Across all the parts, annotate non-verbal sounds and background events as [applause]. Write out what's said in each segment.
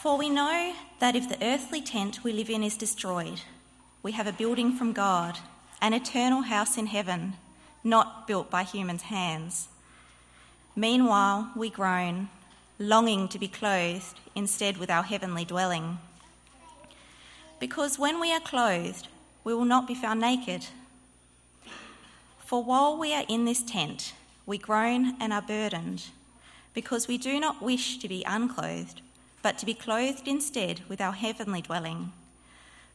For we know that if the earthly tent we live in is destroyed, we have a building from God, an eternal house in heaven, not built by humans' hands. Meanwhile, we groan, longing to be clothed instead with our heavenly dwelling. Because when we are clothed, we will not be found naked. For while we are in this tent, we groan and are burdened, because we do not wish to be unclothed but to be clothed instead with our heavenly dwelling,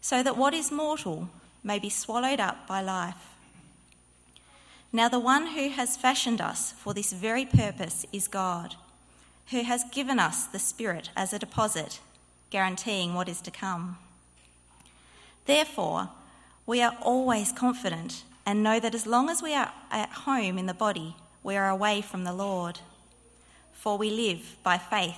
so that what is mortal may be swallowed up by life. Now, the one who has fashioned us for this very purpose is God, who has given us the Spirit as a deposit, guaranteeing what is to come. Therefore, we are always confident and know that as long as we are at home in the body, we are away from the Lord. For we live by faith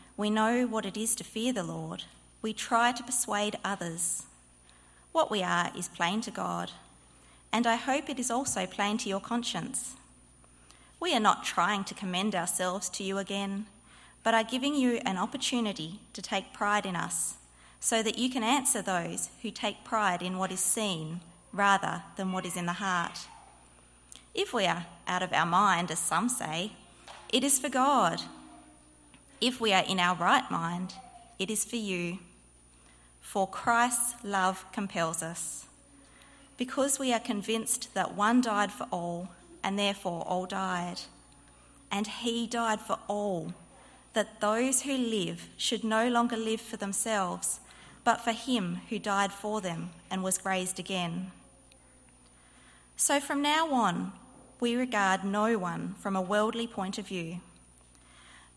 we know what it is to fear the Lord. We try to persuade others. What we are is plain to God, and I hope it is also plain to your conscience. We are not trying to commend ourselves to you again, but are giving you an opportunity to take pride in us, so that you can answer those who take pride in what is seen rather than what is in the heart. If we are out of our mind, as some say, it is for God if we are in our right mind, it is for you. For Christ's love compels us. Because we are convinced that one died for all, and therefore all died. And he died for all, that those who live should no longer live for themselves, but for him who died for them and was raised again. So from now on, we regard no one from a worldly point of view.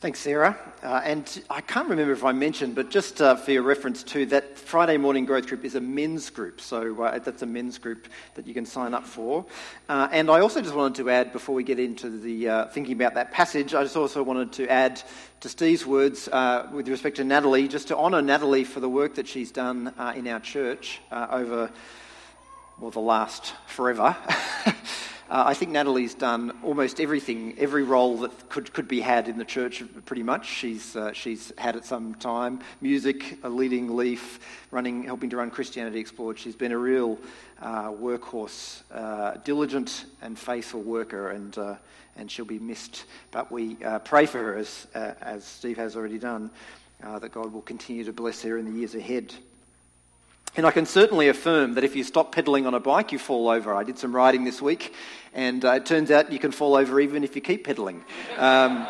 Thanks, Sarah. Uh, and I can't remember if I mentioned, but just uh, for your reference to that Friday morning growth group is a men's group. So uh, that's a men's group that you can sign up for. Uh, and I also just wanted to add, before we get into the uh, thinking about that passage, I just also wanted to add to Steve's words uh, with respect to Natalie, just to honour Natalie for the work that she's done in our church over, well, the last forever. [laughs] Uh, I think Natalie's done almost everything, every role that could, could be had in the church, pretty much. She's, uh, she's had at some time music, a leading leaf, running, helping to run Christianity Explored. She's been a real uh, workhorse, uh, diligent and faithful worker, and, uh, and she'll be missed. But we uh, pray for her, as, as Steve has already done, that God will continue to bless her in the years ahead. And I can certainly affirm that if you stop pedaling on a bike, you fall over. I did some riding this week, and uh, it turns out you can fall over even if you keep pedaling. Um,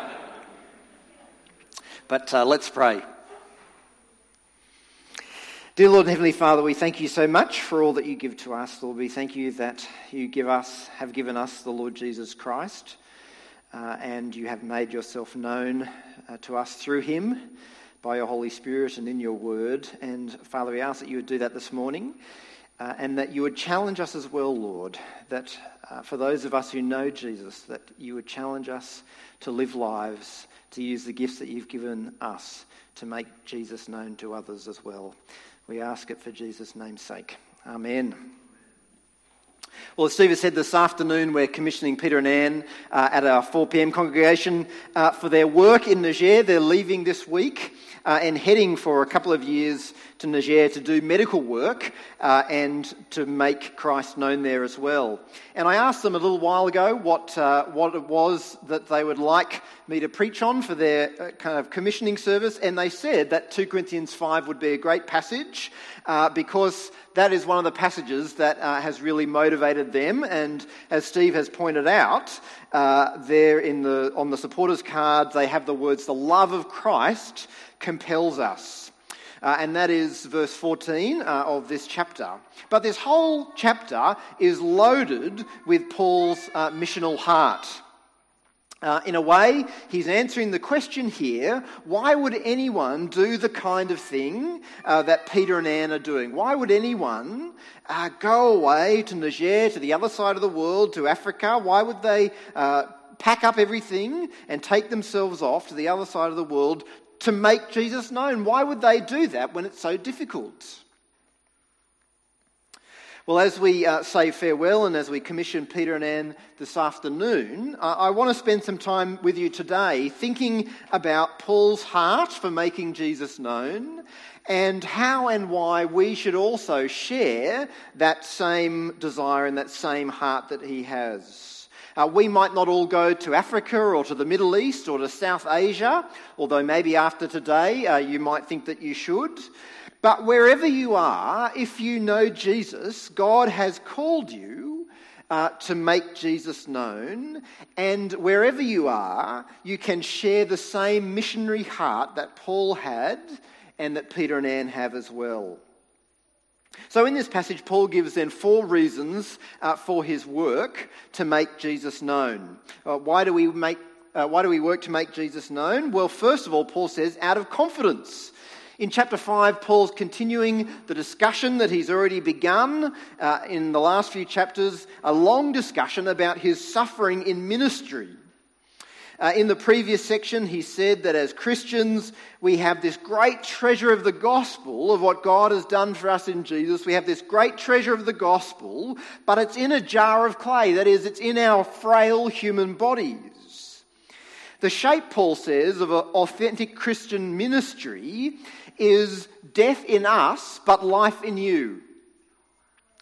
but uh, let's pray. Dear Lord and Heavenly Father, we thank you so much for all that you give to us. Lord, we thank you that you give us, have given us the Lord Jesus Christ, uh, and you have made yourself known uh, to us through him by your Holy Spirit and in your word. And Father, we ask that you would do that this morning uh, and that you would challenge us as well, Lord, that uh, for those of us who know Jesus, that you would challenge us to live lives, to use the gifts that you've given us to make Jesus known to others as well. We ask it for Jesus' name's sake. Amen. Well, as Steve has said this afternoon, we're commissioning Peter and Anne uh, at our 4 p.m. congregation uh, for their work in Niger. They're leaving this week uh, and heading for a couple of years to Niger to do medical work uh, and to make Christ known there as well. And I asked them a little while ago what, uh, what it was that they would like me to preach on for their uh, kind of commissioning service, and they said that 2 Corinthians 5 would be a great passage uh, because that is one of the passages that uh, has really motivated them. And as Steve has pointed out, uh, there in the, on the supporters card, they have the words, the love of Christ compels us. Uh, and that is verse 14 uh, of this chapter. But this whole chapter is loaded with Paul's uh, missional heart. Uh, in a way, he's answering the question here why would anyone do the kind of thing uh, that Peter and Anne are doing? Why would anyone uh, go away to Niger, to the other side of the world, to Africa? Why would they pack up everything and take themselves off to the other side of the world to make Jesus known. Why would they do that when it's so difficult? Well, as we uh, say farewell and as we commission Peter and Anne this afternoon, uh, I want to spend some time with you today thinking about Paul's heart for making Jesus known and how and why we should also share that same desire and that same heart that he has. Uh, we might not all go to Africa or to the Middle East or to South Asia, although maybe after today uh, you might think that you should. But wherever you are, if you know Jesus, God has called you uh, to make Jesus known. And wherever you are, you can share the same missionary heart that Paul had and that Peter and Anne have as well. So, in this passage, Paul gives then four reasons uh, for his work to make Jesus known. Uh, why, do we make, uh, why do we work to make Jesus known? Well, first of all, Paul says, out of confidence. In chapter 5, Paul's continuing the discussion that he's already begun uh, in the last few chapters, a long discussion about his suffering in ministry. Uh, in the previous section, he said that as Christians, we have this great treasure of the gospel of what God has done for us in Jesus. We have this great treasure of the gospel, but it's in a jar of clay. That is, it's in our frail human bodies. The shape, Paul says, of an authentic Christian ministry is death in us, but life in you.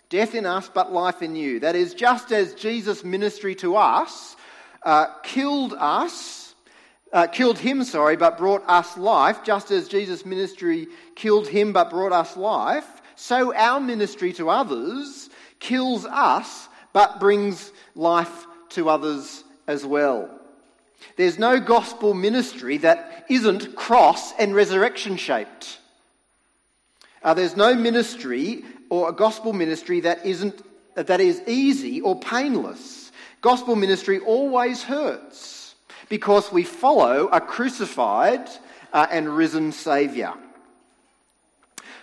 Death in us, but life in you. That is, just as Jesus' ministry to us uh, killed us, uh, killed him, sorry, but brought us life, just as Jesus' ministry killed him but brought us life, so our ministry to others kills us but brings life to others as well. There's no gospel ministry that isn't cross and resurrection shaped. Uh, there's no ministry or a gospel ministry that isn't that is easy or painless. Gospel ministry always hurts because we follow a crucified uh, and risen Saviour.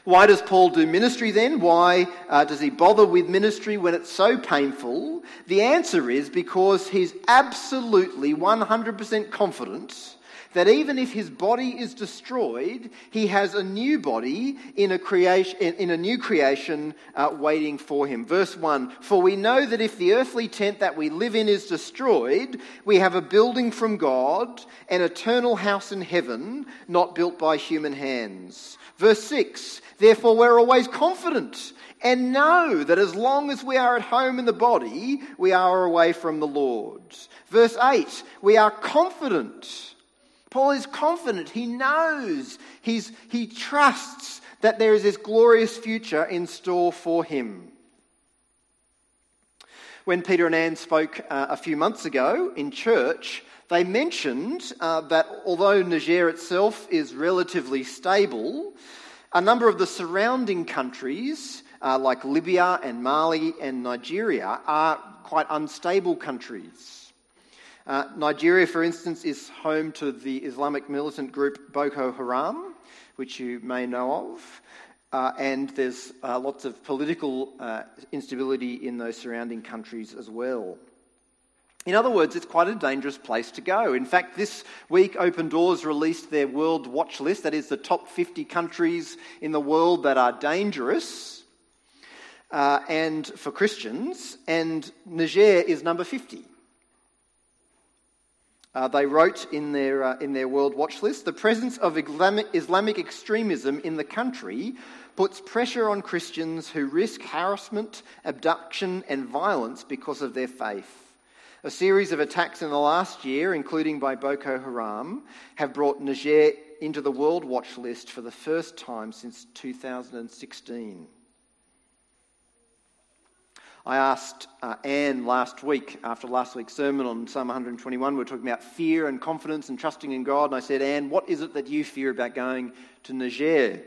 Why does Paul do ministry then? Why uh, does he bother with ministry when it's so painful? The answer is because he's absolutely 100% confident that even if his body is destroyed, he has a new body in a, creation, in a new creation uh, waiting for him. Verse 1 For we know that if the earthly tent that we live in is destroyed, we have a building from God, an eternal house in heaven, not built by human hands. Verse 6 Therefore, we're always confident and know that as long as we are at home in the body, we are away from the Lord. Verse 8 We are confident Paul is confident. He knows. He's, he trusts that there is this glorious future in store for him. When Peter and Anne spoke uh, a few months ago in church, they mentioned uh, that although Niger itself is relatively stable, a number of the surrounding countries, uh, like Libya and Mali and Nigeria, are quite unstable countries. Uh, Nigeria, for instance, is home to the Islamic militant group Boko Haram, which you may know of. uh, and there's uh, lots of political uh, instability in those surrounding countries as well. In other words, it's quite a dangerous place to go. In fact, this week, Open Doors released their World Watch List that is, the top 50 countries in the world that are dangerous uh, and for Christians, and Niger is number 50. Uh, they wrote in their, uh, in their World Watch List the presence of Islamic, Islamic extremism in the country puts pressure on Christians who risk harassment, abduction, and violence because of their faith. A series of attacks in the last year, including by Boko Haram, have brought Niger into the World Watch List for the first time since 2016. I asked uh, Anne last week, after last week's sermon on Psalm 121, we were talking about fear and confidence and trusting in God. And I said, Anne, what is it that you fear about going to Niger?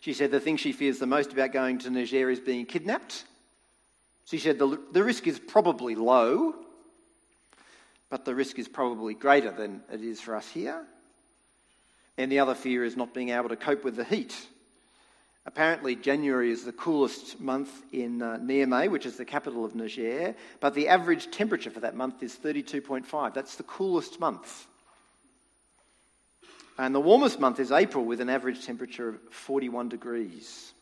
She said the thing she fears the most about going to Niger is being kidnapped she said the, the risk is probably low, but the risk is probably greater than it is for us here. And the other fear is not being able to cope with the heat. Apparently, January is the coolest month in uh, Niamey, which is the capital of Niger, but the average temperature for that month is 32.5. That's the coolest month. And the warmest month is April with an average temperature of 41 degrees.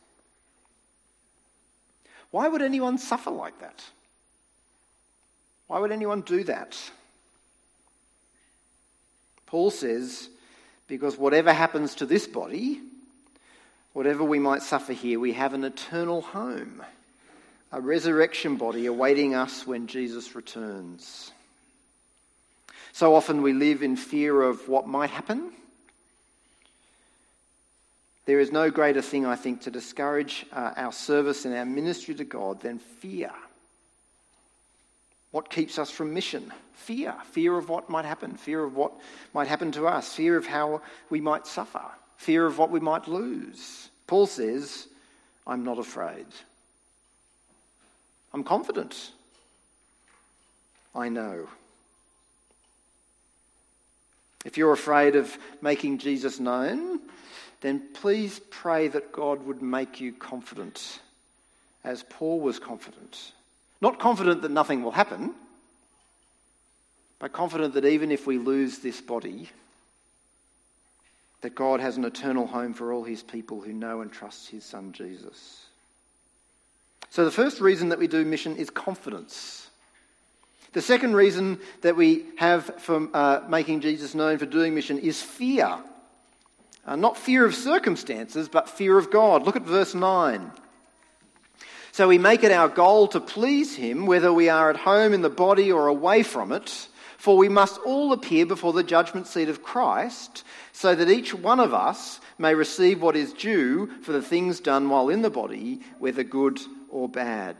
Why would anyone suffer like that? Why would anyone do that? Paul says, because whatever happens to this body, whatever we might suffer here, we have an eternal home, a resurrection body awaiting us when Jesus returns. So often we live in fear of what might happen there is no greater thing, I think, to discourage uh, our service and our ministry to God than fear. What keeps us from mission? Fear. Fear of what might happen. Fear of what might happen to us. Fear of how we might suffer. Fear of what we might lose. Paul says, I'm not afraid. I'm confident. I know. If you're afraid of making Jesus known, then please pray that God would make you confident, as Paul was confident. Not confident that nothing will happen, but confident that even if we lose this body, that God has an eternal home for all his people who know and trust his son Jesus. So, the first reason that we do mission is confidence. The second reason that we have for uh, making Jesus known for doing mission is fear. Uh, not fear of circumstances, but fear of God. Look at verse 9. So we make it our goal to please Him, whether we are at home in the body or away from it, for we must all appear before the judgment seat of Christ, so that each one of us may receive what is due for the things done while in the body, whether good or bad.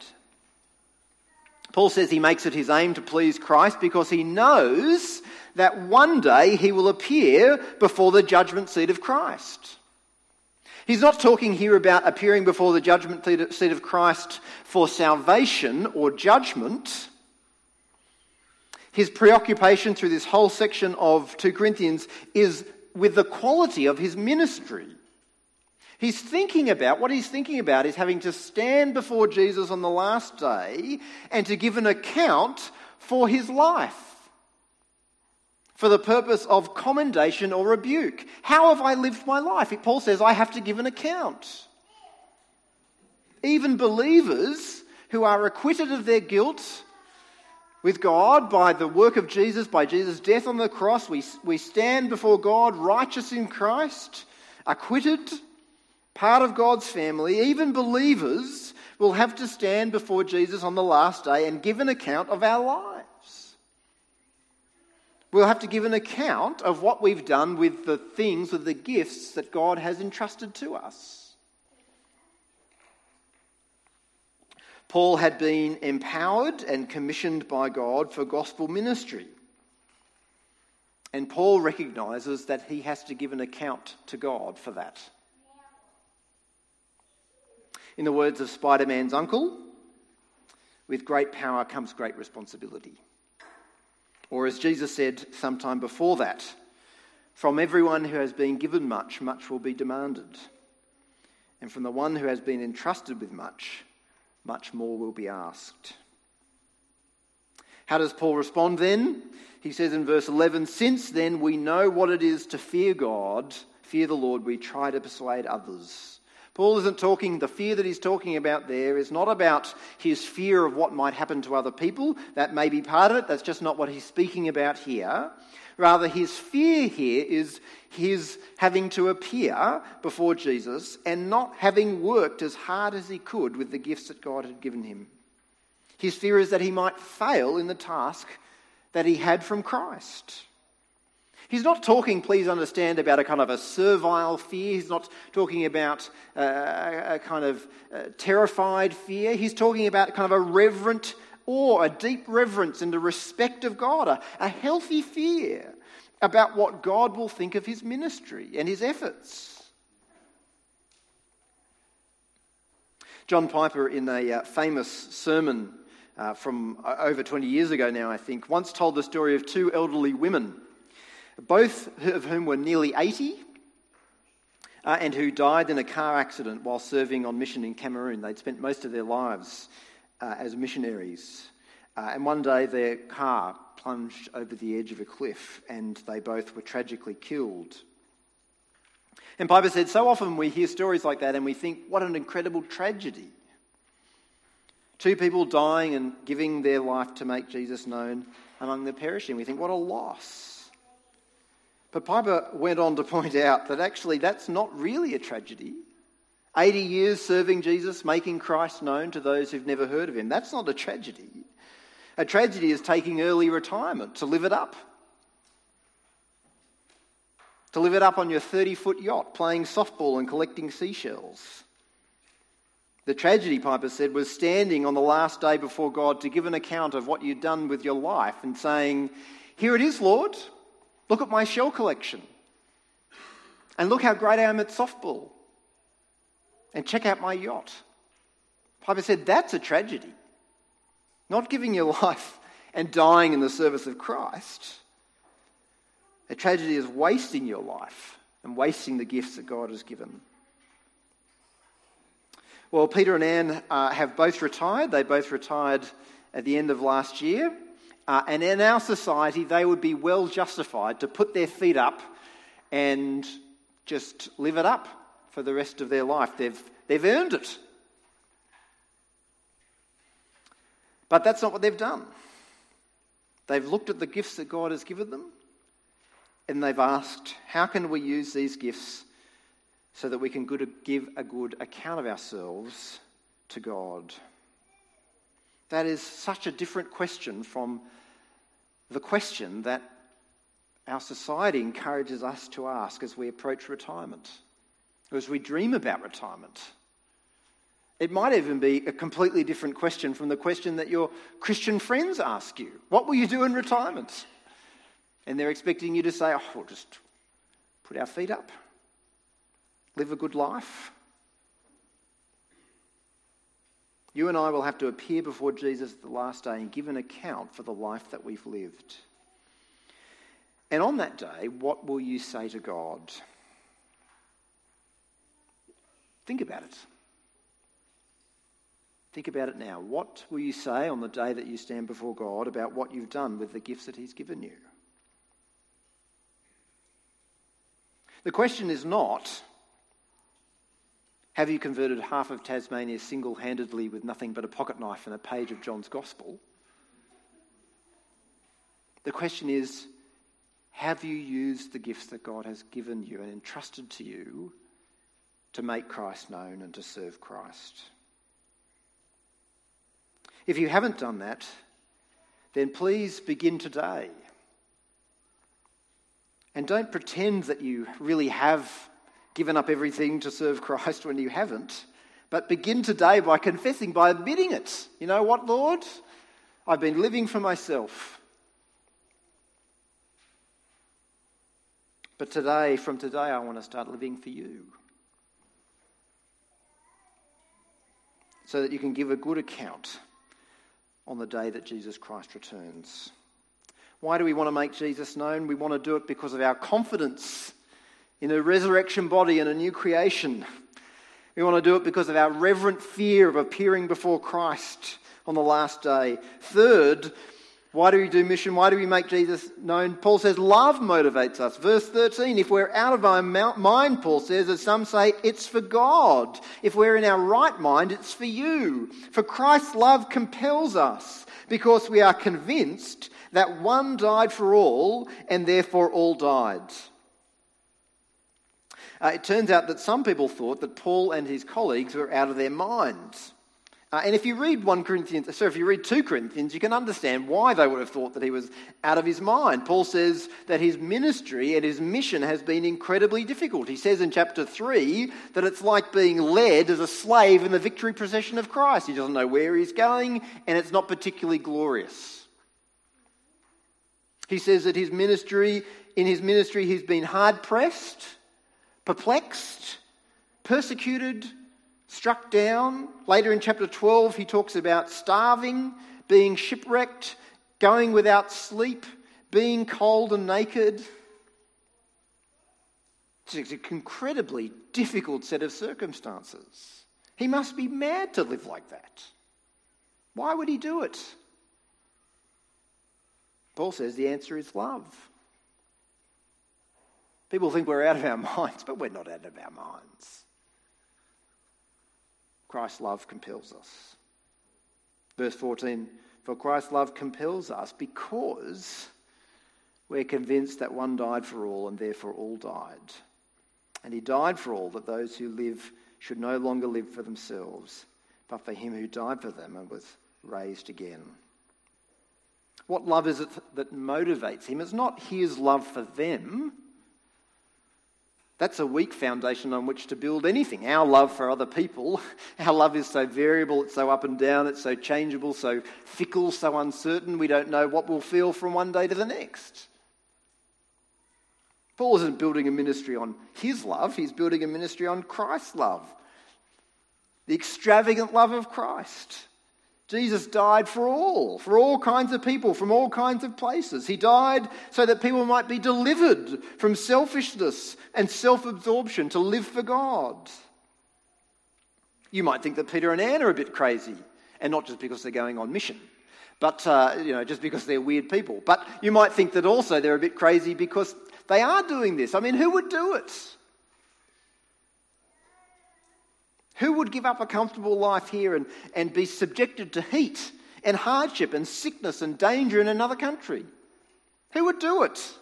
Paul says he makes it his aim to please Christ because he knows that one day he will appear before the judgment seat of Christ. He's not talking here about appearing before the judgment seat of Christ for salvation or judgment. His preoccupation through this whole section of 2 Corinthians is with the quality of his ministry. He's thinking about, what he's thinking about is having to stand before Jesus on the last day and to give an account for his life for the purpose of commendation or rebuke. How have I lived my life? Paul says, I have to give an account. Even believers who are acquitted of their guilt with God by the work of Jesus, by Jesus' death on the cross, we, we stand before God righteous in Christ, acquitted, part of God's family. Even believers will have to stand before Jesus on the last day and give an account of our lives. We'll have to give an account of what we've done with the things, with the gifts that God has entrusted to us. Paul had been empowered and commissioned by God for gospel ministry. And Paul recognizes that he has to give an account to God for that. In the words of Spider Man's uncle, with great power comes great responsibility. Or as Jesus said sometime before that, from everyone who has been given much, much will be demanded. And from the one who has been entrusted with much, much more will be asked. How does Paul respond then? He says in verse 11 Since then we know what it is to fear God, fear the Lord, we try to persuade others. Paul isn't talking, the fear that he's talking about there is not about his fear of what might happen to other people. That may be part of it. That's just not what he's speaking about here. Rather, his fear here is his having to appear before Jesus and not having worked as hard as he could with the gifts that God had given him. His fear is that he might fail in the task that he had from Christ. He's not talking, please understand, about a kind of a servile fear. He's not talking about uh, a kind of uh, terrified fear. He's talking about kind of a reverent awe, a deep reverence and a respect of God, a, a healthy fear about what God will think of his ministry and his efforts. John Piper, in a uh, famous sermon uh, from uh, over 20 years ago now, I think, once told the story of two elderly women, both of whom were nearly 80 uh, and who died in a car accident while serving on mission in Cameroon. They'd spent most of their lives uh, as missionaries. Uh, and one day their car plunged over the edge of a cliff and they both were tragically killed. And Piper said, So often we hear stories like that and we think, what an incredible tragedy. Two people dying and giving their life to make Jesus known among the perishing. We think, what a loss. But Piper went on to point out that actually that's not really a tragedy. 80 years serving Jesus, making Christ known to those who've never heard of him. That's not a tragedy. A tragedy is taking early retirement to live it up. To live it up on your 30 foot yacht, playing softball and collecting seashells. The tragedy, Piper said, was standing on the last day before God to give an account of what you'd done with your life and saying, Here it is, Lord. Look at my shell collection. And look how great I am at softball. And check out my yacht. Piper said, That's a tragedy. Not giving your [laughs] life and dying in the service of Christ. A tragedy is wasting your life and wasting the gifts that God has given. Well, Peter and Anne uh, have both retired. They both retired at the end of last year. Uh, and in our society, they would be well justified to put their feet up and just live it up for the rest of their life. They've, they've earned it. But that's not what they've done. They've looked at the gifts that God has given them and they've asked, how can we use these gifts so that we can good, give a good account of ourselves to God? That is such a different question from the question that our society encourages us to ask as we approach retirement, as we dream about retirement. It might even be a completely different question from the question that your Christian friends ask you What will you do in retirement? And they're expecting you to say, Oh, we'll just put our feet up, live a good life. You and I will have to appear before Jesus at the last day and give an account for the life that we've lived. And on that day, what will you say to God? Think about it. Think about it now. What will you say on the day that you stand before God about what you've done with the gifts that He's given you? The question is not have you converted half of Tasmania single handedly with nothing but a pocket knife and a page of John's Gospel? The question is have you used the gifts that God has given you and entrusted to you to make Christ known and to serve Christ? If you haven't done that, then please begin today. And don't pretend that you really have given up everything to serve Christ when you haven't. But begin today by confessing, by admitting it. You know what, Lord? I've been living for myself. But today, from today, I want to start living for you. So that you can give a good account on the day that Jesus Christ returns. Why do we want to make Jesus known? We want to do it because of our confidence in a resurrection body and a new creation. We want to do it because of our reverent fear of appearing before Christ on the last day. Third, why do we do mission? Why do we make Jesus known? Paul says love motivates us. Verse 13, if we're out of our mind, Paul says, as some say, it's for God. If we're in our right mind, it's for you. For Christ's love compels us because we are convinced that one died for all and therefore all died. Uh, it turns out that some people thought that Paul and his colleagues were out of their minds. Uh, and if you read 1 Corinthians, so if you read 2 Corinthians, you can understand why they would have thought that he was out of his mind. Paul says that his ministry and his mission has been incredibly difficult. He says in chapter 3 that it's like being led as a slave in the victory procession of Christ. He doesn't know where he's going, and it's not particularly glorious. He says that his ministry, in his ministry, he's been hard pressed, perplexed, persecuted, struck down. Later in chapter 12, he talks about starving, being shipwrecked, going without sleep, being cold and naked. It's an incredibly difficult set of circumstances. He must be mad to live like that. Why would he do it? Paul says the answer is love. People think we're out of our [laughs] minds, but we're not out of our minds. Christ's love compels us. Verse 14 For Christ's love compels us because we're convinced that one died for all and therefore all died. And he died for all that those who live should no longer live for themselves, but for him who died for them and was raised again. What love is it that motivates him? It's not his love for them, that's a weak foundation on which to build anything. Our love for other people, [laughs] our love is so variable, it's so up and down, it's so changeable, so fickle, so uncertain, we don't know what we'll feel from one day to the next. Paul isn't building a ministry on his love, he's building a ministry on Christ's love. The extravagant love of Christ. Jesus died for all, for all kinds of people, from all kinds of places. He died so that people might be delivered from selfishness and self absorption to live for God. You might think that Peter and Anne are a bit crazy, and not just because they're going on mission, but uh, you know, just because they're weird people. But you might think that also they're a bit crazy because they are doing this. I mean, who would do it? Who would give up a comfortable life here and, and be subjected to heat and hardship and sickness and danger in another country? Who would do it?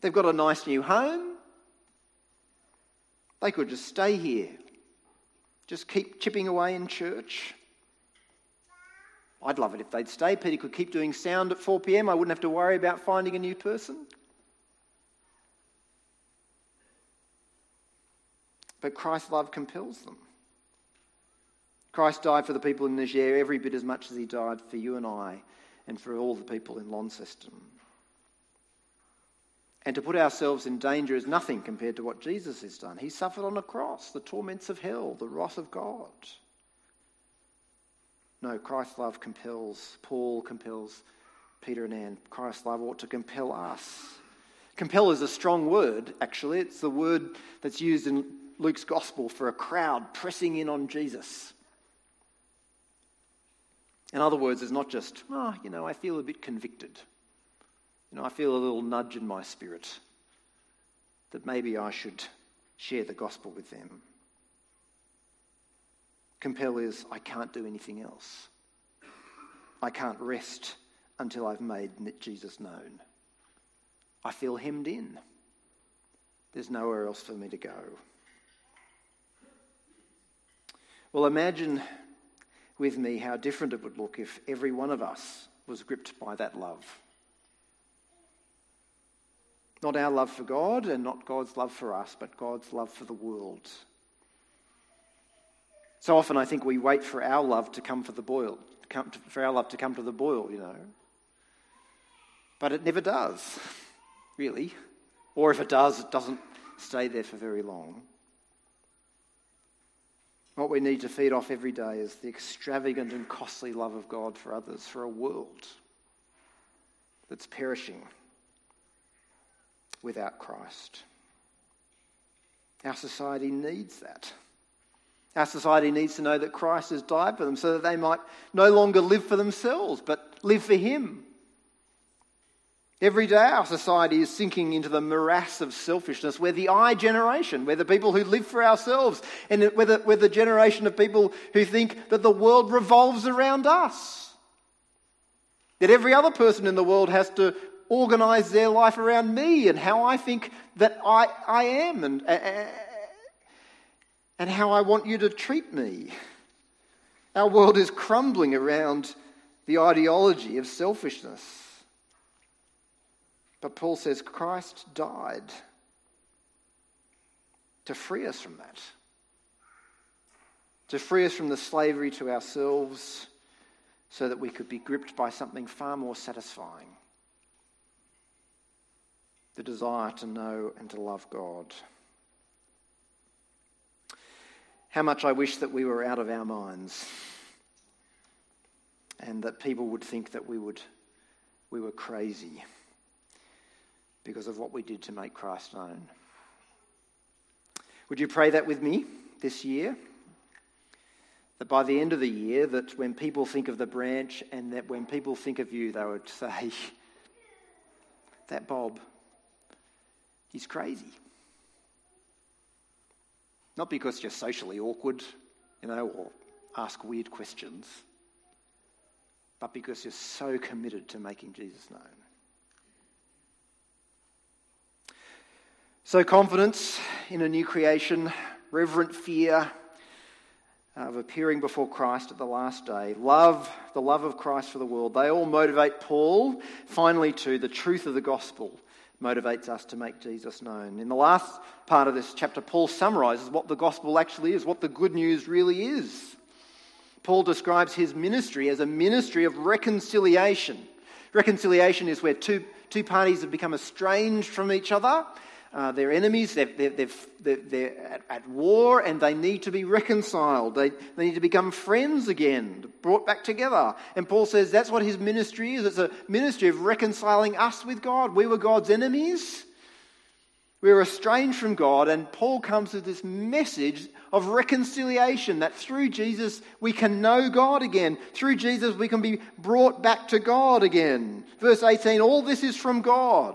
They've got a nice new home. They could just stay here, just keep chipping away in church. I'd love it if they'd stay. Peter could keep doing sound at 4 pm. I wouldn't have to worry about finding a new person. But Christ's love compels them. Christ died for the people in Niger every bit as much as he died for you and I and for all the people in Launceston. And to put ourselves in danger is nothing compared to what Jesus has done. He suffered on a cross, the torments of hell, the wrath of God. No, Christ's love compels, Paul compels Peter and Anne. Christ's love ought to compel us. Compel is a strong word, actually. It's the word that's used in Luke's gospel for a crowd pressing in on Jesus. In other words, it's not just, oh, you know, I feel a bit convicted. You know, I feel a little nudge in my spirit that maybe I should share the gospel with them. Compel is, I can't do anything else. I can't rest until I've made Jesus known. I feel hemmed in. There's nowhere else for me to go. Well, imagine with me how different it would look if every one of us was gripped by that love. Not our love for God and not God's love for us, but God's love for the world. So often I think we wait for our love to come for the boil, for our love to come to the boil, you know. But it never does, really. Or if it does, it doesn't stay there for very long. What we need to feed off every day is the extravagant and costly love of God for others, for a world that's perishing without Christ. Our society needs that. Our society needs to know that Christ has died for them so that they might no longer live for themselves, but live for Him. Every day, our society is sinking into the morass of selfishness. We're the I generation. We're the people who live for ourselves. And we're the, we're the generation of people who think that the world revolves around us. That every other person in the world has to organize their life around me and how I think that I, I am and, and how I want you to treat me. Our world is crumbling around the ideology of selfishness. But Paul says Christ died to free us from that, to free us from the slavery to ourselves so that we could be gripped by something far more satisfying the desire to know and to love God. How much I wish that we were out of our minds and that people would think that we, would, we were crazy because of what we did to make Christ known. Would you pray that with me this year? That by the end of the year, that when people think of the branch and that when people think of you, they would say, [laughs] that Bob, he's crazy. Not because you're socially awkward, you know, or ask weird questions, but because you're so committed to making Jesus known. So, confidence in a new creation, reverent fear uh, of appearing before Christ at the last day, love, the love of Christ for the world, they all motivate Paul, finally, to the truth of the gospel motivates us to make Jesus known. In the last part of this chapter, Paul summarizes what the gospel actually is, what the good news really is. Paul describes his ministry as a ministry of reconciliation. Reconciliation is where two, two parties have become estranged from each other uh, they're enemies, they're, they're, they're, they're at, at, war, and they need to be reconciled. They, they need to become friends again, brought back together. And Paul says that's what his ministry is it's a ministry of reconciling us with God. We were God's enemies, we were estranged from God, and Paul comes with this message of reconciliation that through Jesus we can know God again. Through Jesus we can be brought back to God again. Verse 18 all this is from God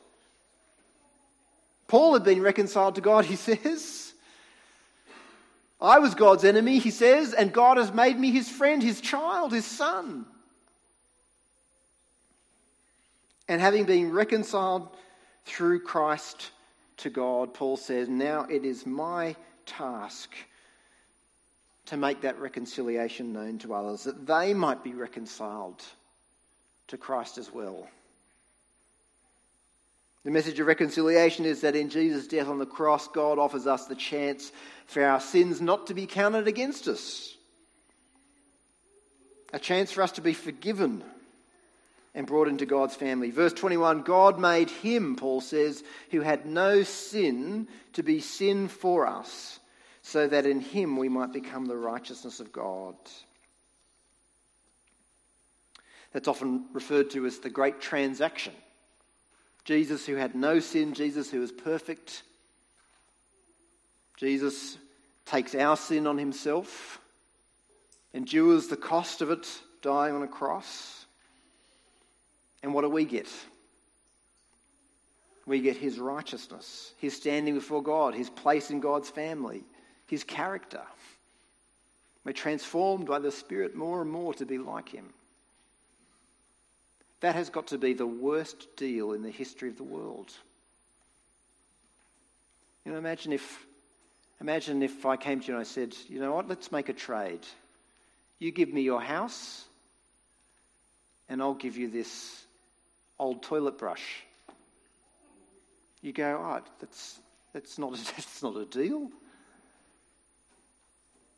Paul had been reconciled to God, he says. I was God's enemy, he says, and God has made me his friend, his child, his son. And having been reconciled through Christ to God, Paul says, now it is my task to make that reconciliation known to others, that they might be reconciled to Christ as well. The message of reconciliation is that in Jesus' death on the cross, God offers us the chance for our sins not to be counted against us. A chance for us to be forgiven and brought into God's family. Verse 21 God made him, Paul says, who had no sin to be sin for us, so that in him we might become the righteousness of God. That's often referred to as the great transaction. Jesus who had no sin, Jesus who was perfect. Jesus takes our sin on himself, endures the cost of it, dying on a cross. And what do we get? We get his righteousness, his standing before God, his place in God's family, his character. We're transformed by the Spirit more and more to be like him. That has got to be the worst deal in the history of the world. You know, imagine if, imagine if I came to you and I said, you know what, let's make a trade. You give me your house, and I'll give you this old toilet brush. You go, oh, that's, that's, not, a, [laughs] that's not a deal.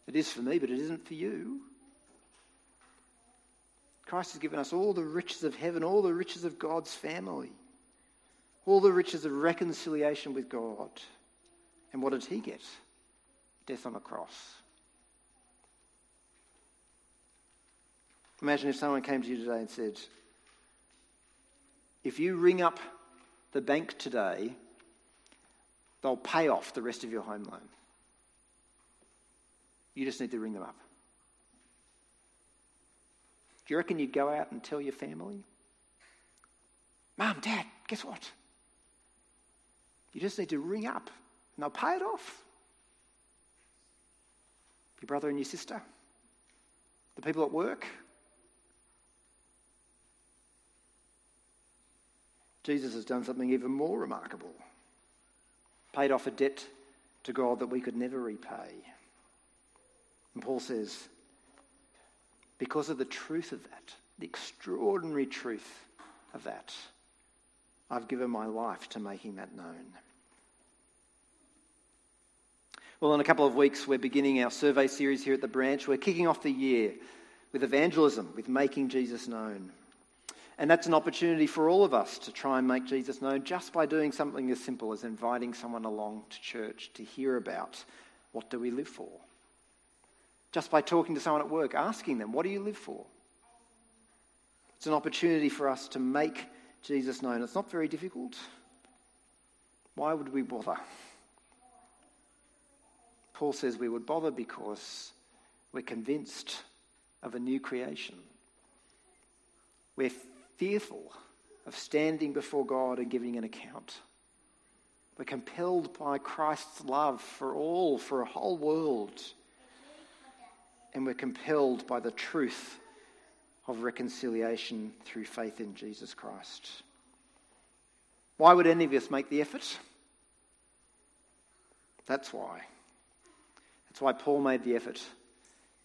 It is for me, but it isn't for you. Christ has given us all the riches of heaven, all the riches of God's family, all the riches of reconciliation with God. And what did he get? Death on a cross. Imagine if someone came to you today and said, if you ring up the bank today, they'll pay off the rest of your home loan. You just need to ring them up. Do you reckon you'd go out and tell your family? Mom, Dad, guess what? You just need to ring up and they'll pay it off. Your brother and your sister, the people at work. Jesus has done something even more remarkable paid off a debt to God that we could never repay. And Paul says, because of the truth of that, the extraordinary truth of that, I've given my life to making that known. Well, in a couple of weeks, we're beginning our survey series here at the branch. We're kicking off the year with evangelism, with making Jesus known. And that's an opportunity for all of us to try and make Jesus known just by doing something as simple as inviting someone along to church to hear about what do we live for. Just by talking to someone at work, asking them, What do you live for? It's an opportunity for us to make Jesus known. It's not very difficult. Why would we bother? Paul says we would bother because we're convinced of a new creation. We're fearful of standing before God and giving an account. We're compelled by Christ's love for all, for a whole world and we're compelled by the truth of reconciliation through faith in Jesus Christ. Why would any of us make the effort? That's why. That's why Paul made the effort,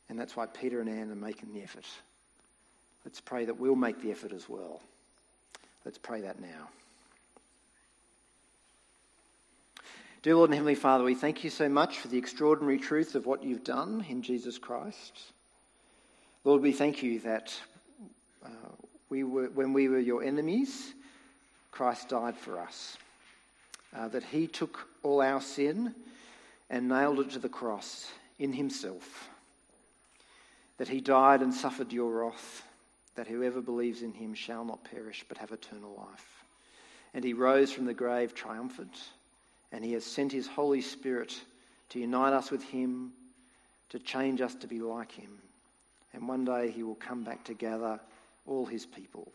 and that's why Peter and Anne are making the effort. Let's pray that we'll make the effort as well. Let's pray that now. Dear Lord and Heavenly Father, we thank you so much for the extraordinary truth of what you've done in Jesus Christ. Lord, we thank you that uh, we were, when we were your enemies, Christ died for us. Uh, that he took all our sin and nailed it to the cross in himself. That he died and suffered your wrath, that whoever believes in him shall not perish but have eternal life. And he rose from the grave triumphant and He has sent His Holy Spirit to unite us with Him, to change us to be like Him. And one day He will come back to gather all His people.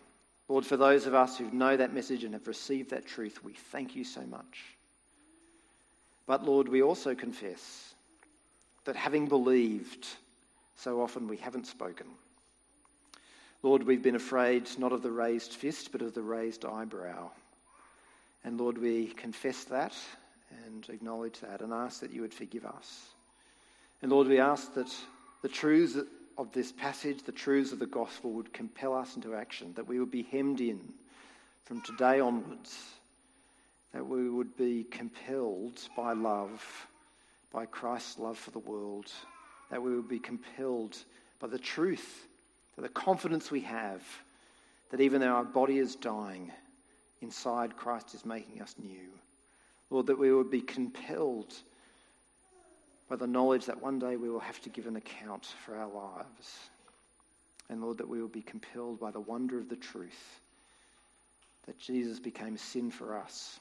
Lord, for those of us who know that message and have received that truth, we thank you so much. But Lord, we also confess that having believed, so often we haven't spoken. Lord, we've been afraid not of the raised fist, but of the raised eyebrow. And Lord, we confess that and acknowledge that and ask that you would forgive us. And Lord, we ask that the truths of this passage, the truths of the gospel, would compel us into action, that we would be hemmed in from today onwards, that we would be compelled by love, by Christ's love for the world, that we would be compelled by the truth, by the confidence we have that even though our body is dying, inside Christ is making us new. Lord, that we would be compelled by the knowledge that one day we will have to give an account for our lives. And Lord, that we will be compelled by the wonder of the truth that Jesus became sin for us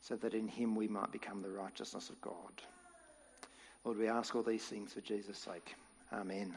so that in him we might become the righteousness of God. Lord, we ask all these things for Jesus' sake. Amen.